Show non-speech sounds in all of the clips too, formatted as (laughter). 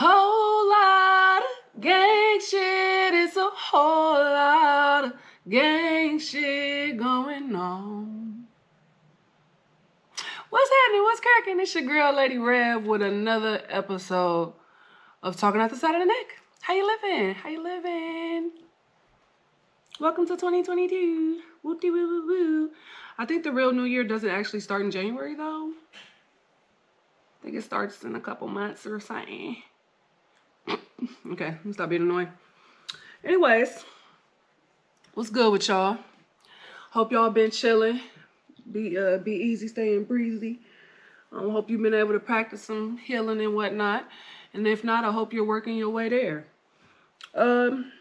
Whole lot of gang shit. It's a whole lot of gang shit going on. What's happening? What's cracking? It's your girl, Lady Rev, with another episode of Talking Out the Side of the Neck. How you living? How you living? Welcome to 2022. Woo woo woo woo. I think the real new year doesn't actually start in January though. I think it starts in a couple months or something. (coughs) okay, stop being annoying. Anyways, what's good with y'all? Hope y'all been chilling. Be uh be easy, staying breezy. I um, hope you've been able to practice some healing and whatnot. And if not, I hope you're working your way there. Um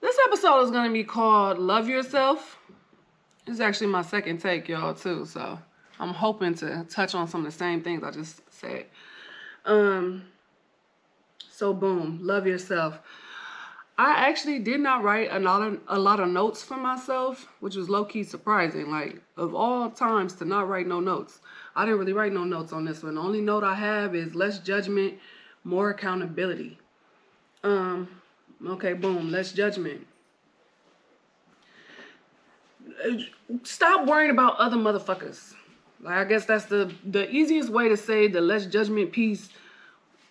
this episode is to be called Love Yourself. It's actually my second take, y'all, too. So I'm hoping to touch on some of the same things I just said. Um, so boom, love yourself. I actually did not write a lot of a lot of notes for myself, which was low key surprising. Like of all times to not write no notes, I didn't really write no notes on this one. The only note I have is less judgment, more accountability. Um, Okay, boom, less judgment. Stop worrying about other motherfuckers. I guess that's the the easiest way to say the less judgment piece.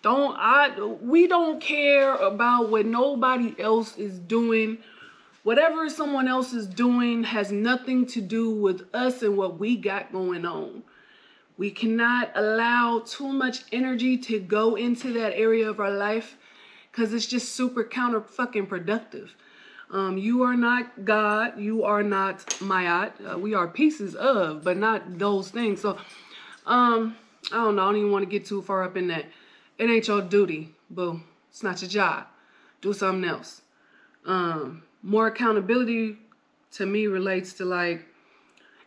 Don't I we don't care about what nobody else is doing. Whatever someone else is doing has nothing to do with us and what we got going on. We cannot allow too much energy to go into that area of our life because it's just super counter fucking productive. Um, you are not God. You are not Mayat. Uh, we are pieces of, but not those things. So, um, I don't know. I don't even want to get too far up in that. It ain't your duty, boo. It's not your job. Do something else. Um, more accountability to me relates to like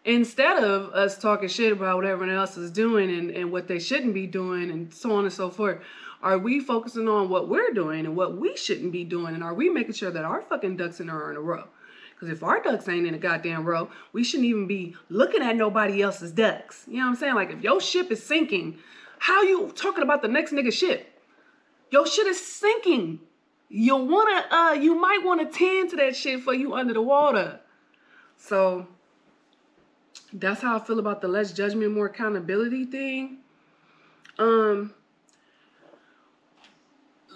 instead of us talking shit about what everyone else is doing and, and what they shouldn't be doing and so on and so forth, are we focusing on what we're doing and what we shouldn't be doing? And are we making sure that our fucking ducks in are in a row? Because if our ducks ain't in a goddamn row, we shouldn't even be looking at nobody else's ducks. You know what I'm saying? Like if your ship is sinking, how you talking about the next nigga ship? Your shit is sinking. You wanna uh you might wanna tend to that shit for you under the water. So that's how I feel about the less judgment, more accountability thing. Um,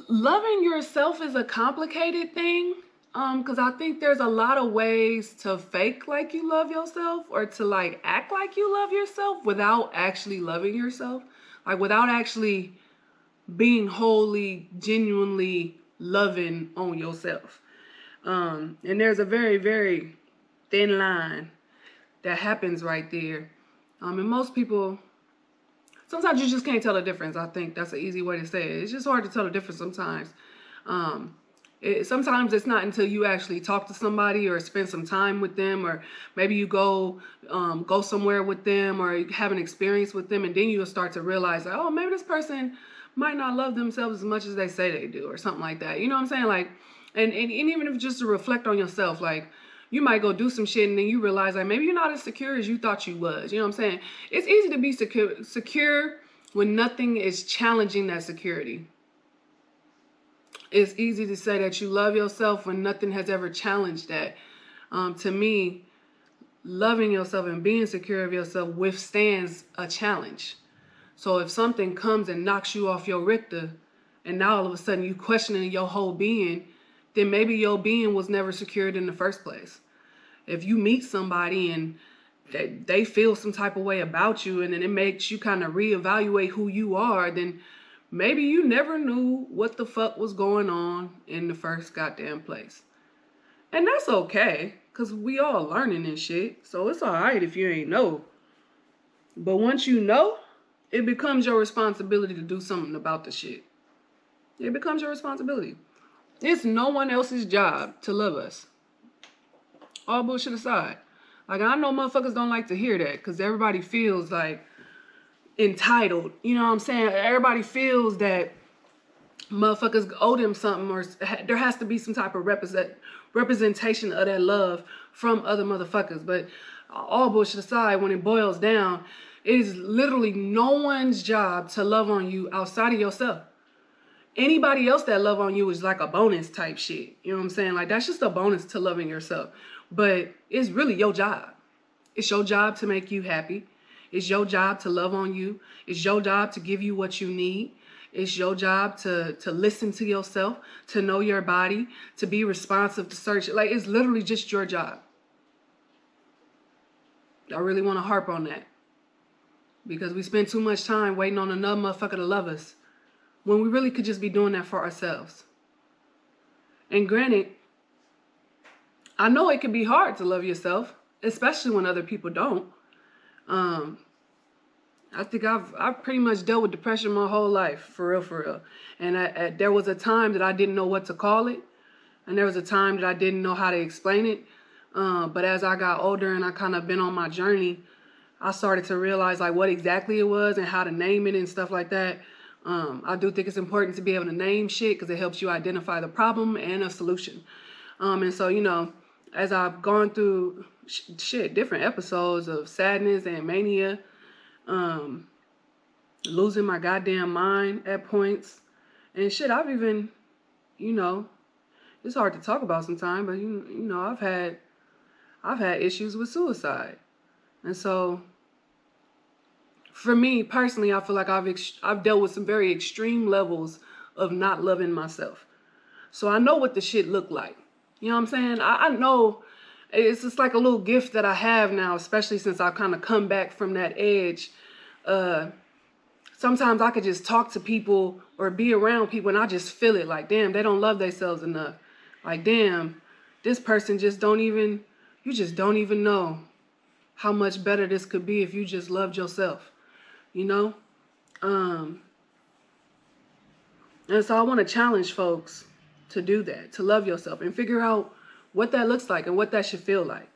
loving yourself is a complicated thing. Um, because I think there's a lot of ways to fake like you love yourself or to like act like you love yourself without actually loving yourself. Like without actually being wholly, genuinely loving on yourself. Um, and there's a very, very thin line that happens right there. Um, and most people, sometimes you just can't tell the difference. I think that's an easy way to say it. It's just hard to tell the difference sometimes. Um, it, sometimes it's not until you actually talk to somebody or spend some time with them, or maybe you go um, go somewhere with them or have an experience with them, and then you'll start to realize, like, oh, maybe this person might not love themselves as much as they say they do, or something like that. You know what I'm saying? Like, and and, and even if just to reflect on yourself, like you might go do some shit and then you realize like maybe you're not as secure as you thought you was. You know what I'm saying? It's easy to be secure secure when nothing is challenging that security. It's easy to say that you love yourself when nothing has ever challenged that. Um, to me, loving yourself and being secure of yourself withstands a challenge. So if something comes and knocks you off your Richter, and now all of a sudden you're questioning your whole being, then maybe your being was never secured in the first place. If you meet somebody and they, they feel some type of way about you and then it makes you kind of reevaluate who you are, then maybe you never knew what the fuck was going on in the first goddamn place. And that's okay, because we all learning this shit. So it's alright if you ain't know. But once you know, it becomes your responsibility to do something about the shit. It becomes your responsibility. It's no one else's job to love us. All bullshit aside. Like, I know motherfuckers don't like to hear that because everybody feels like entitled. You know what I'm saying? Everybody feels that motherfuckers owe them something or there has to be some type of represent representation of that love from other motherfuckers. But all bullshit aside, when it boils down, It is literally no one's job to love on you outside of yourself. Anybody else that love on you is like a bonus type shit. You know what I'm saying? Like that's just a bonus to loving yourself. But it's really your job. It's your job to make you happy. It's your job to love on you. It's your job to give you what you need. It's your job to to listen to yourself, to know your body, to be responsive to search. Like it's literally just your job. I really want to harp on that. Because we spend too much time waiting on another motherfucker to love us when we really could just be doing that for ourselves. And granted, I know it can be hard to love yourself, especially when other people don't. Um, I think I've I've pretty much dealt with depression my whole life, for real, for real. And I, I, there was a time that I didn't know what to call it, and there was a time that I didn't know how to explain it. Uh, but as I got older and I kind of been on my journey, I started to realize like what exactly it was and how to name it and stuff like that. Um, I do think it's important to be able to name shit because it helps you identify the problem and a solution. Um, and so you know, as I've gone through sh- shit different episodes of sadness and mania um, losing my goddamn mind at points. And shit, I've even, you know, it's hard to talk about sometimes, but you, you know, I've had, I've had issues with suicide, and so. For me personally, I feel like I've ex- I've dealt with some very extreme levels of not loving myself. So I know what the shit looked like. You know what I'm saying? I, I know it's just like a little gift that I have now, especially since I've kind of come back from that edge. Uh, sometimes I could just talk to people or be around people and I just feel it like, damn, they don't love themselves enough. Like, damn, this person just don't even, you just don't even know how much better this could be if you just loved yourself, you know? Um, and so I want to challenge folks to do that, to love yourself and figure out what that looks like and what that should feel like.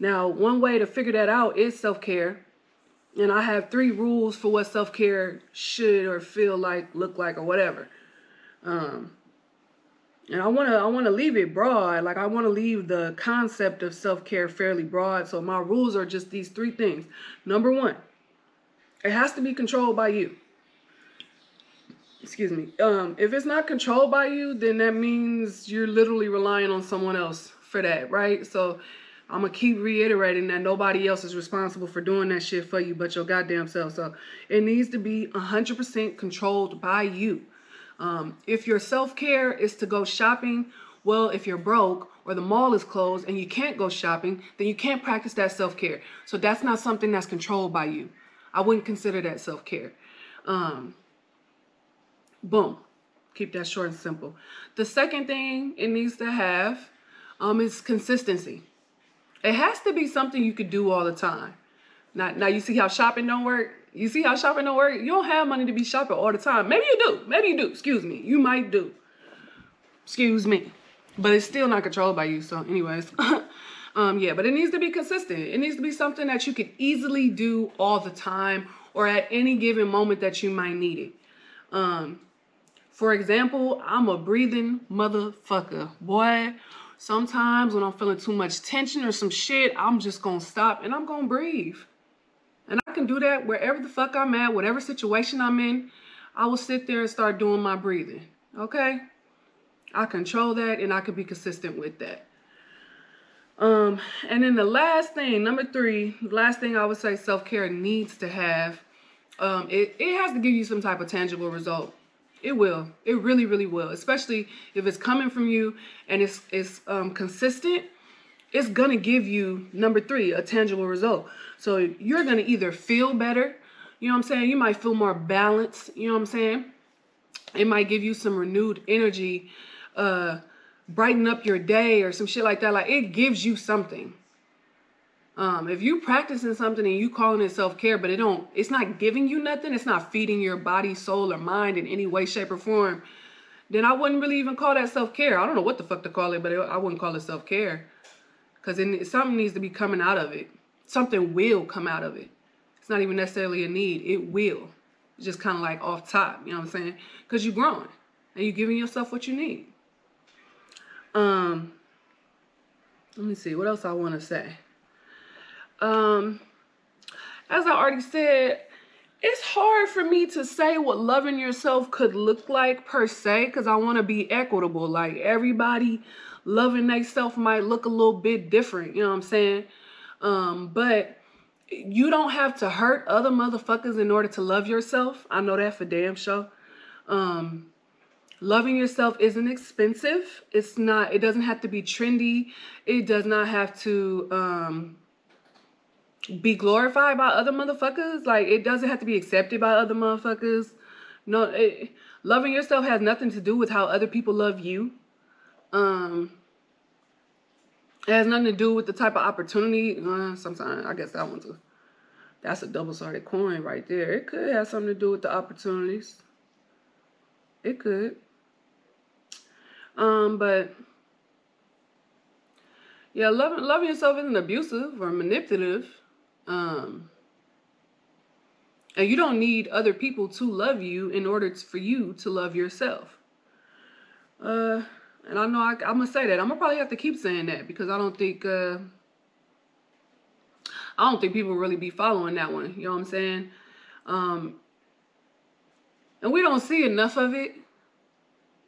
Now, one way to figure that out is self care. And I have three rules for what self care should or feel like, look like, or whatever. Um, and I want to I want to leave it broad. Like I want to leave the concept of self care fairly broad. So my rules are just these three things. Number one, it has to be controlled by you. Excuse me. Um if it's not controlled by you then that means you're literally relying on someone else for that right? So i'm gonna keep reiterating that nobody else is responsible for doing that shit for you but your goddamn self. So it needs to be 100% controlled by you. Um, if your self-care is to go shopping well if you're broke or the mall is closed and you can't go shopping then you can't practice that self-care. So that's not something that's controlled by you i wouldn't consider that self-care um, Boom. Keep that short and simple. The second thing it needs to have um, is consistency. It has to be something you could do all the time. Now, now you see how shopping don't work? You see how shopping don't work? You don't have money to be shopping all the time. Maybe you do. Maybe you do. Excuse me. You might do. Excuse me. But it's still not controlled by you. So, anyways. (laughs) um, yeah, but it needs to be consistent. It needs to be something that you could easily do all the time or at any given moment that you might need it. Um, for example, I'm a breathing motherfucker. Boy, sometimes when I'm feeling too much tension or some shit, I'm just gonna stop and I'm gonna breathe. And I can do that wherever the fuck I'm at, whatever situation I'm in. I will sit there and start doing my breathing. Okay? I control that and I can be consistent with that. Um, and then the last thing, number three, last thing I would say self-care needs to have, um, it, it has to give you some type of tangible result. It will. It really, really will. Especially if it's coming from you and it's it's um, consistent. It's gonna give you number three a tangible result. So you're gonna either feel better. You know what I'm saying? You might feel more balanced. You know what I'm saying? It might give you some renewed energy, uh, brighten up your day or some shit like that. Like it gives you something. Um, if you practicing something and you calling it self care, but it don't, it's not giving you nothing. It's not feeding your body, soul, or mind in any way, shape, or form. Then I wouldn't really even call that self care. I don't know what the fuck to call it, but it, I wouldn't call it self care because something needs to be coming out of it. Something will come out of it. It's not even necessarily a need. It will. It's just kind of like off top. You know what I'm saying? Because you're growing and you're giving yourself what you need. Um. Let me see what else I want to say. Um, as I already said, it's hard for me to say what loving yourself could look like per se because I want to be equitable. Like everybody loving themselves might look a little bit different, you know what I'm saying? Um, but you don't have to hurt other motherfuckers in order to love yourself. I know that for damn sure. Um, loving yourself isn't expensive. It's not, it doesn't have to be trendy. It does not have to um be glorified by other motherfuckers. Like it doesn't have to be accepted by other motherfuckers. No, it, loving yourself has nothing to do with how other people love you. Um, it has nothing to do with the type of opportunity. Uh, sometimes I guess that one's a that's a double-sided coin right there. It could have something to do with the opportunities. It could. Um, but yeah, loving loving yourself isn't abusive or manipulative. Um, and you don't need other people to love you in order to, for you to love yourself. Uh, and I know I, am gonna say that. I'm gonna probably have to keep saying that because I don't think uh, I don't think people really be following that one. You know what I'm saying? Um, and we don't see enough of it.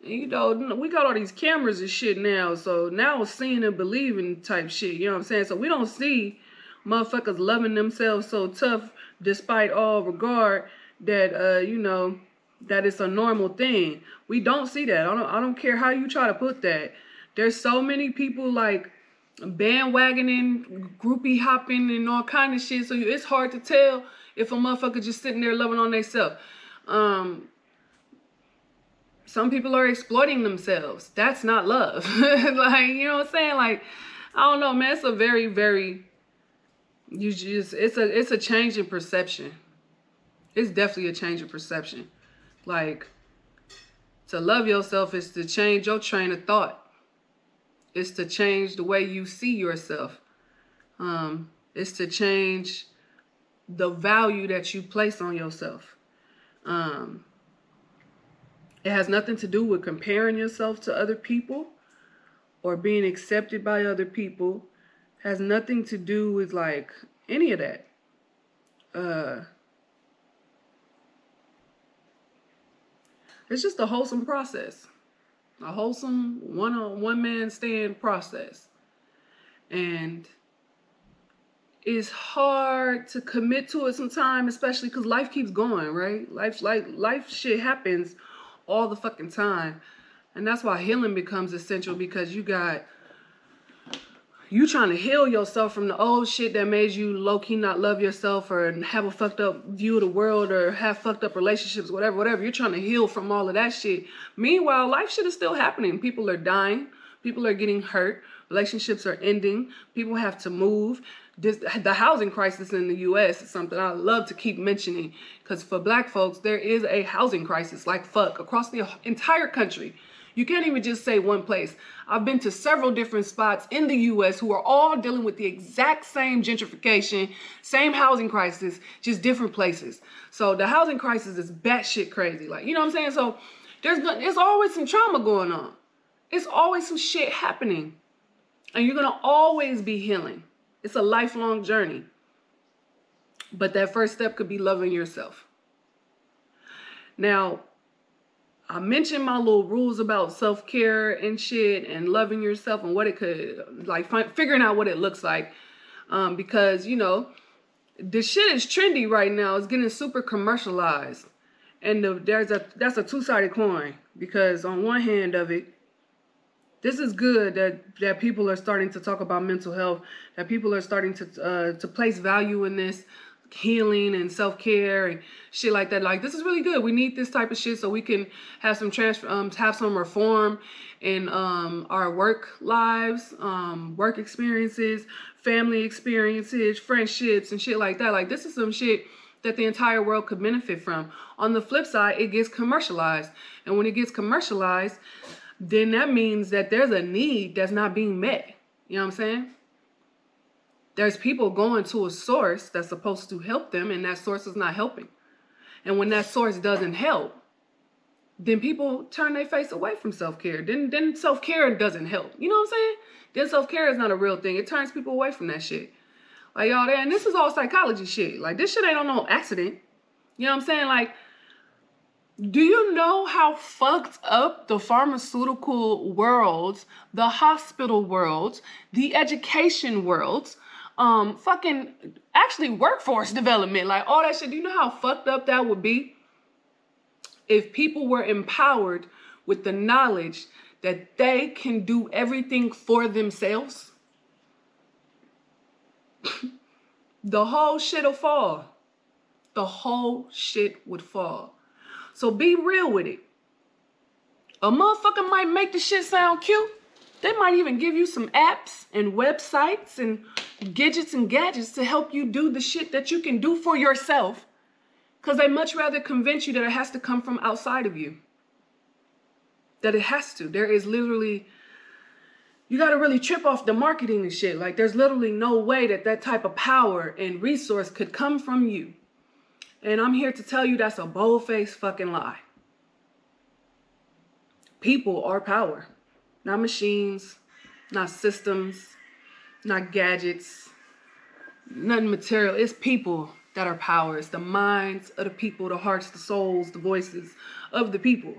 You know, we got all these cameras and shit now, so now it's seeing and believing type shit. You know what I'm saying? So we don't see motherfuckers loving themselves so tough despite all regard that uh you know that it's a normal thing. We don't see that. I don't I don't care how you try to put that. There's so many people like bandwagoning, groupie hopping and all kind of shit. So it's hard to tell if a motherfucker just sitting there loving on themselves. Um some people are exploiting themselves. That's not love. (laughs) like, you know what I'm saying? Like, I don't know, man. It's a very, very you just it's a it's a change in perception. It's definitely a change in perception. Like to love yourself is to change your train of thought. It's to change the way you see yourself. Um, it's to change the value that you place on yourself. Um, it has nothing to do with comparing yourself to other people or being accepted by other people has nothing to do with like any of that. Uh, it's just a wholesome process, a wholesome one on one man stand process, and it's hard to commit to it sometimes, especially because life keeps going, right? Life like life shit happens all the fucking time, and that's why healing becomes essential because you got you trying to heal yourself from the old shit that made you low key not love yourself or have a fucked up view of the world or have fucked up relationships, whatever, whatever. You're trying to heal from all of that shit. Meanwhile, life shit is still happening. People are dying. People are getting hurt. Relationships are ending. People have to move. This, the housing crisis in the U.S. is something I love to keep mentioning because for black folks, there is a housing crisis like fuck across the entire country. You can't even just say one place. I've been to several different spots in the US who are all dealing with the exact same gentrification, same housing crisis, just different places. So the housing crisis is batshit crazy. Like, you know what I'm saying? So there's there's always some trauma going on. It's always some shit happening. And you're gonna always be healing. It's a lifelong journey. But that first step could be loving yourself. Now, I mentioned my little rules about self care and shit and loving yourself and what it could like figuring out what it looks like. Um, because you know, the shit is trendy right now. It's getting super commercialized, and the, there's a that's a two sided coin because on one hand of it, this is good that that people are starting to talk about mental health, that people are starting to uh, to place value in this healing and self-care and shit like that. Like this is really good. We need this type of shit so we can have some transfer um have some reform in um our work lives um work experiences family experiences friendships and shit like that. Like this is some shit that the entire world could benefit from. On the flip side it gets commercialized. And when it gets commercialized then that means that there's a need that's not being met you know what i'm saying there's people going to a source that's supposed to help them, and that source is not helping. And when that source doesn't help, then people turn their face away from self-care. Then then self-care doesn't help. You know what I'm saying? Then self-care is not a real thing. It turns people away from that shit. Like y'all and this is all psychology shit. Like this shit ain't on no accident. You know what I'm saying? Like, do you know how fucked up the pharmaceutical world, the hospital world, the education world, um, fucking actually workforce development, like all that shit. Do you know how fucked up that would be? If people were empowered with the knowledge that they can do everything for themselves, (laughs) the whole shit'll fall. The whole shit would fall. So be real with it. A motherfucker might make the shit sound cute. They might even give you some apps and websites and gadgets and gadgets to help you do the shit that you can do for yourself. Because they much rather convince you that it has to come from outside of you. That it has to. There is literally, you got to really trip off the marketing and shit. Like, there's literally no way that that type of power and resource could come from you. And I'm here to tell you that's a bold faced fucking lie. People are power, not machines, not systems, not gadgets, nothing material. It's people that are power. It's the minds of the people, the hearts, the souls, the voices of the people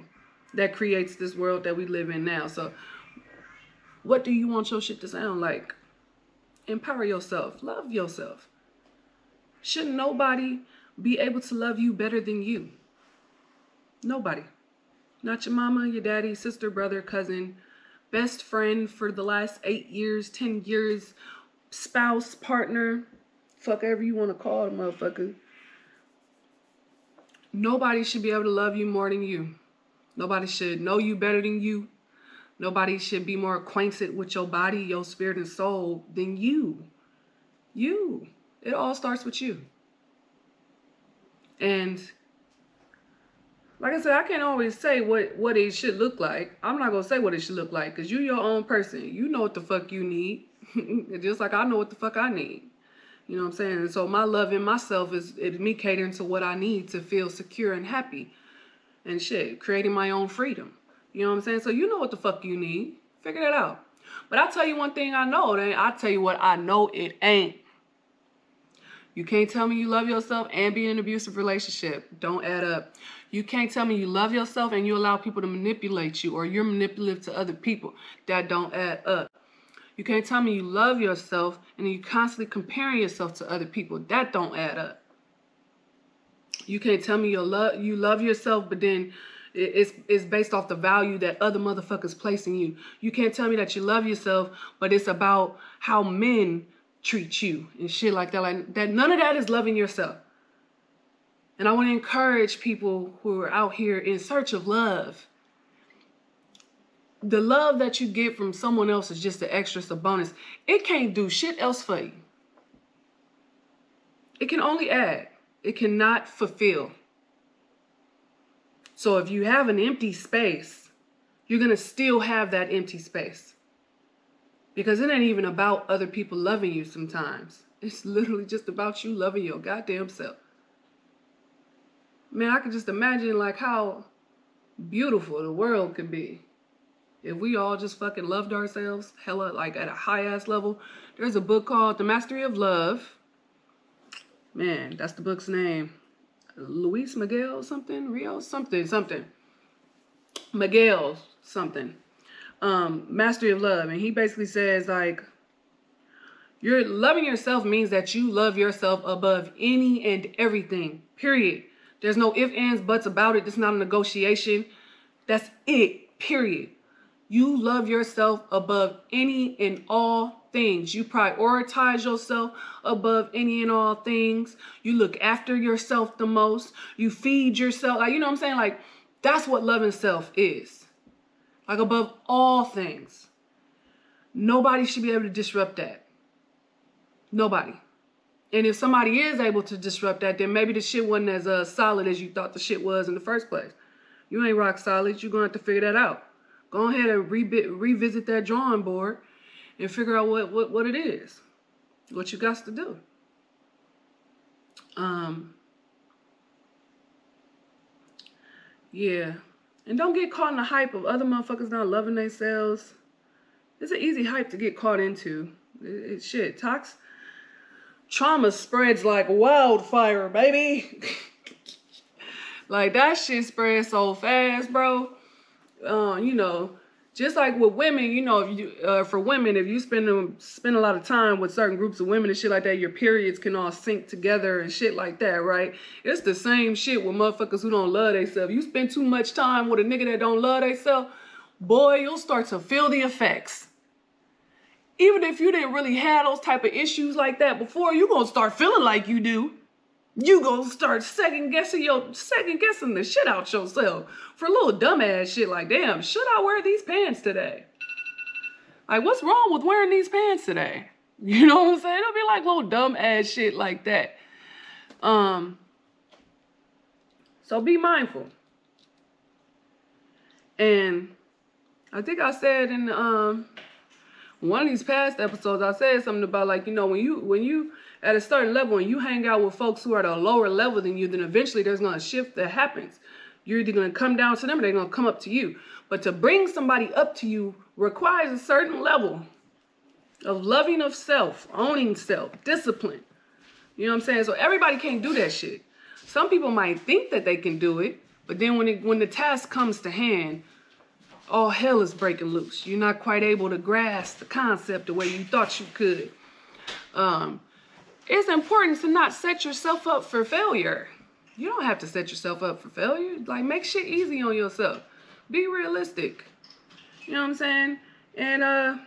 that creates this world that we live in now. So, what do you want your shit to sound like? Empower yourself, love yourself. Shouldn't nobody be able to love you better than you? Nobody. Not your mama, your daddy, sister, brother, cousin, best friend for the last eight years, 10 years, spouse, partner, fuck ever you want to call a motherfucker. Nobody should be able to love you more than you. Nobody should know you better than you. Nobody should be more acquainted with your body, your spirit, and soul than you. You. It all starts with you. And like I said, I can't always say what what it should look like. I'm not gonna say what it should look like because you're your own person. You know what the fuck you need, (laughs) just like I know what the fuck I need. You know what I'm saying? So my love in myself is, me catering to what I need to feel secure and happy, and shit, creating my own freedom. You know what I'm saying? So you know what the fuck you need. Figure that out. But I tell you one thing I know, then I tell you what I know it ain't. You can't tell me you love yourself and be in an abusive relationship. Don't add up. You can't tell me you love yourself and you allow people to manipulate you or you're manipulative to other people. That don't add up. You can't tell me you love yourself and you constantly comparing yourself to other people. That don't add up. You can't tell me you love you love yourself, but then it's it's based off the value that other motherfuckers place in you. You can't tell me that you love yourself, but it's about how men treat you and shit like that. Like that none of that is loving yourself. And I want to encourage people who are out here in search of love. The love that you get from someone else is just an extra, it's a bonus. It can't do shit else for you. It can only add. It cannot fulfill. So if you have an empty space, you're going to still have that empty space. Because it ain't even about other people loving you sometimes. It's literally just about you loving your goddamn self. Man, I could just imagine like how beautiful the world could be if we all just fucking loved ourselves hella like at a high ass level. There's a book called The Mastery of Love. Man, that's the book's name. Luis Miguel something, Rio something, something. Miguel something um, Mastery of Love, and he basically says like you're loving yourself means that you love yourself above any and everything. Period. There's no ifs, ands, buts about it. This is not a negotiation. That's it. Period. You love yourself above any and all things. You prioritize yourself above any and all things. You look after yourself the most. You feed yourself. Like, you know what I'm saying? Like, that's what loving self is like above all things. Nobody should be able to disrupt that. Nobody. And if somebody is able to disrupt that, then maybe the shit wasn't as uh, solid as you thought the shit was in the first place. You ain't rock solid. You're going to have to figure that out. Go ahead and re- revisit that drawing board and figure out what, what, what it is, what you got to do. Um, yeah. And don't get caught in the hype of other motherfuckers not loving themselves. It's an easy hype to get caught into. It's it, shit. Tox, trauma spreads like wildfire, baby. (laughs) like that shit spreads so fast, bro. Uh, you know, just like with women, you know, if you uh, for women, if you spend spend a lot of time with certain groups of women and shit like that, your periods can all sync together and shit like that, right? It's the same shit with motherfuckers who don't love themselves. You spend too much time with a nigga that don't love themselves, boy, you'll start to feel the effects. Even if you didn't really have those type of issues like that before, you're gonna start feeling like you do you gonna start second guessing your second guessing the shit out yourself for a little dumbass shit like damn should i wear these pants today? Like what's wrong with wearing these pants today? (laughs) You know what i'm saying? It'll be like little dumb ass shit like that. Um so be mindful. And i think i said in um one of these past episodes i said something about like you know when you when you at a certain level and you hang out with folks who are at a lower level than you, then eventually there's to shift that happens. You're either going to come down to them or they're going to come up to you. But to bring somebody up to you requires a certain level of loving of self, owning self, discipline. You know what I'm saying? So everybody can't do that shit. Some people might think that they can do it, but then when it, when the task comes to hand, all hell is breaking loose. You're not quite able to grasp the concept the way you thought you could. Um, it's important to not set yourself up for failure. You don't have to set yourself up for failure. Like, make shit easy on yourself. Be realistic. You know what I'm saying? And uh,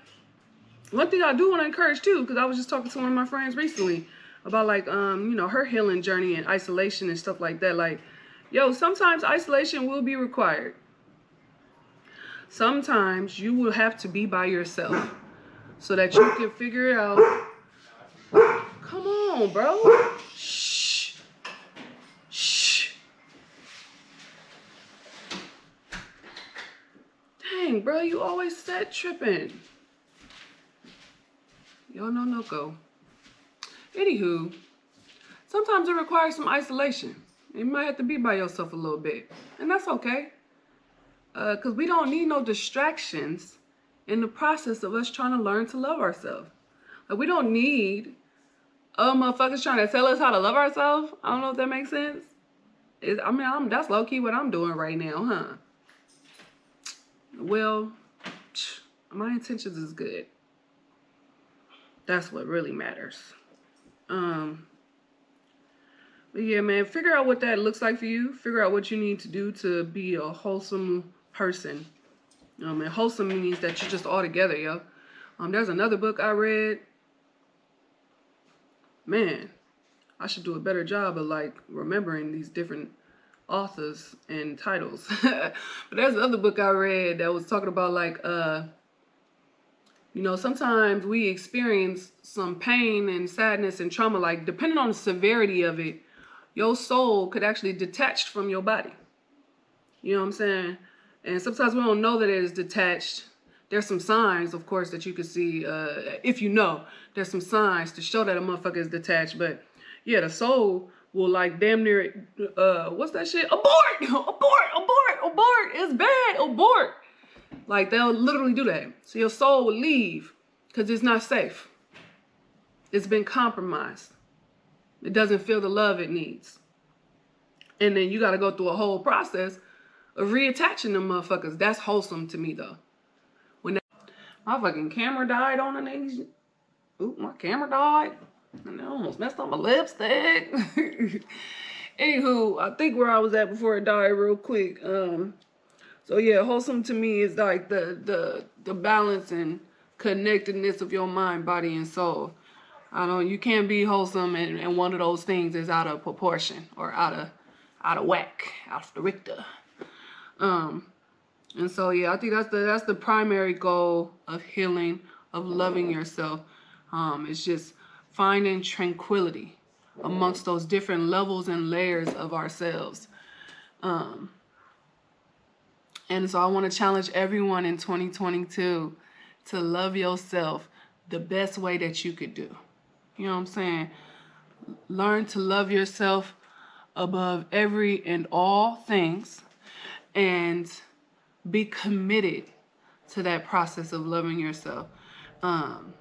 one thing I do want to encourage too, because I was just talking to one of my friends recently about like um, you know, her healing journey and isolation and stuff like that. Like, yo, sometimes isolation will be required. Sometimes you will have to be by yourself so that you can figure it out Come on, bro. Shh. Shh. Dang, bro, you always said tripping. Y'all know no go. Anywho, sometimes it requires some isolation. You might have to be by yourself a little bit. And that's okay. Because uh, we don't need no distractions in the process of us trying to learn to love ourselves. Like, we don't need oh motherfuckers trying to tell us how to love ourselves. I don't know if that makes sense. It, I mean, I'm, that's low key what I'm doing right now, huh? Well, (sniffs) my intentions is good. That's what really matters. Um, but yeah, man, figure out what that looks like for you. Figure out what you need to do to be a wholesome person. Um, and wholesome means that you're just all together, yo. Um, there's another book I read man, I should do a better job of like remembering these different authors and titles. (laughs) but there's another book I read that was talking about like uh you know, sometimes we experience some pain and sadness and trauma, like depending on the severity of it, your soul could actually detach from your body. You know what I'm saying? And sometimes we don't know that it is detached there's some signs, of course, that you can see uh, if you know. There's some signs to show that a motherfucker is detached. But yeah, the soul will like damn near uh what's that shit? Abort! (laughs) Abort! Abort! Abort! It's bad! Abort! Like they'll literally do that. So your soul will leave because it's not safe. It's been compromised. It doesn't feel the love it needs. And then you gotta go through a whole process of reattaching them motherfuckers. That's wholesome to me though. When my fucking camera died on an Asian. Oop, my camera died. And I almost messed up my lipstick. (laughs) Anywho, I think where I was at before it died real quick. Um, so yeah, wholesome to me is like the the the balance and connectedness of your mind, body, and soul. I don't you can't be wholesome and, and one of those things is out of proportion or out of out of whack, out of the Richter. Um, and so yeah, I think that's the that's the primary goal of healing, of loving yourself. Um, it's just finding tranquility amongst those different levels and layers of ourselves. Um, and so I want to challenge everyone in 2022 to love yourself the best way that you could do. You know what I'm saying? Learn to love yourself above every and all things and be committed to that process of loving yourself. Um,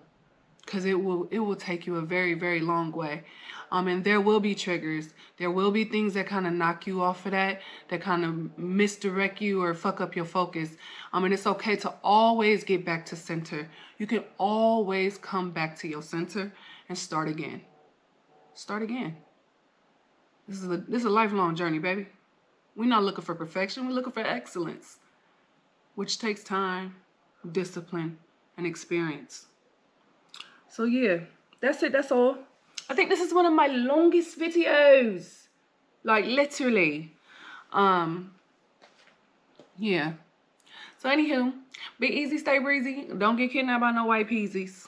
because it will it will take you a very very long way. Um and there will be triggers. There will be things that kind of knock you off of that that kind of misdirect you or fuck up your focus. Um and it's okay to always get back to center. You can always come back to your center and start again. Start again. This is a this is a lifelong journey baby we're not looking for perfection we're looking for excellence which takes time discipline and experience so yeah, that's it. That's all. I think this is one of my longest videos. Like literally. Um, yeah. So anywho, be easy, stay breezy. Don't get kidnapped by no white peasies.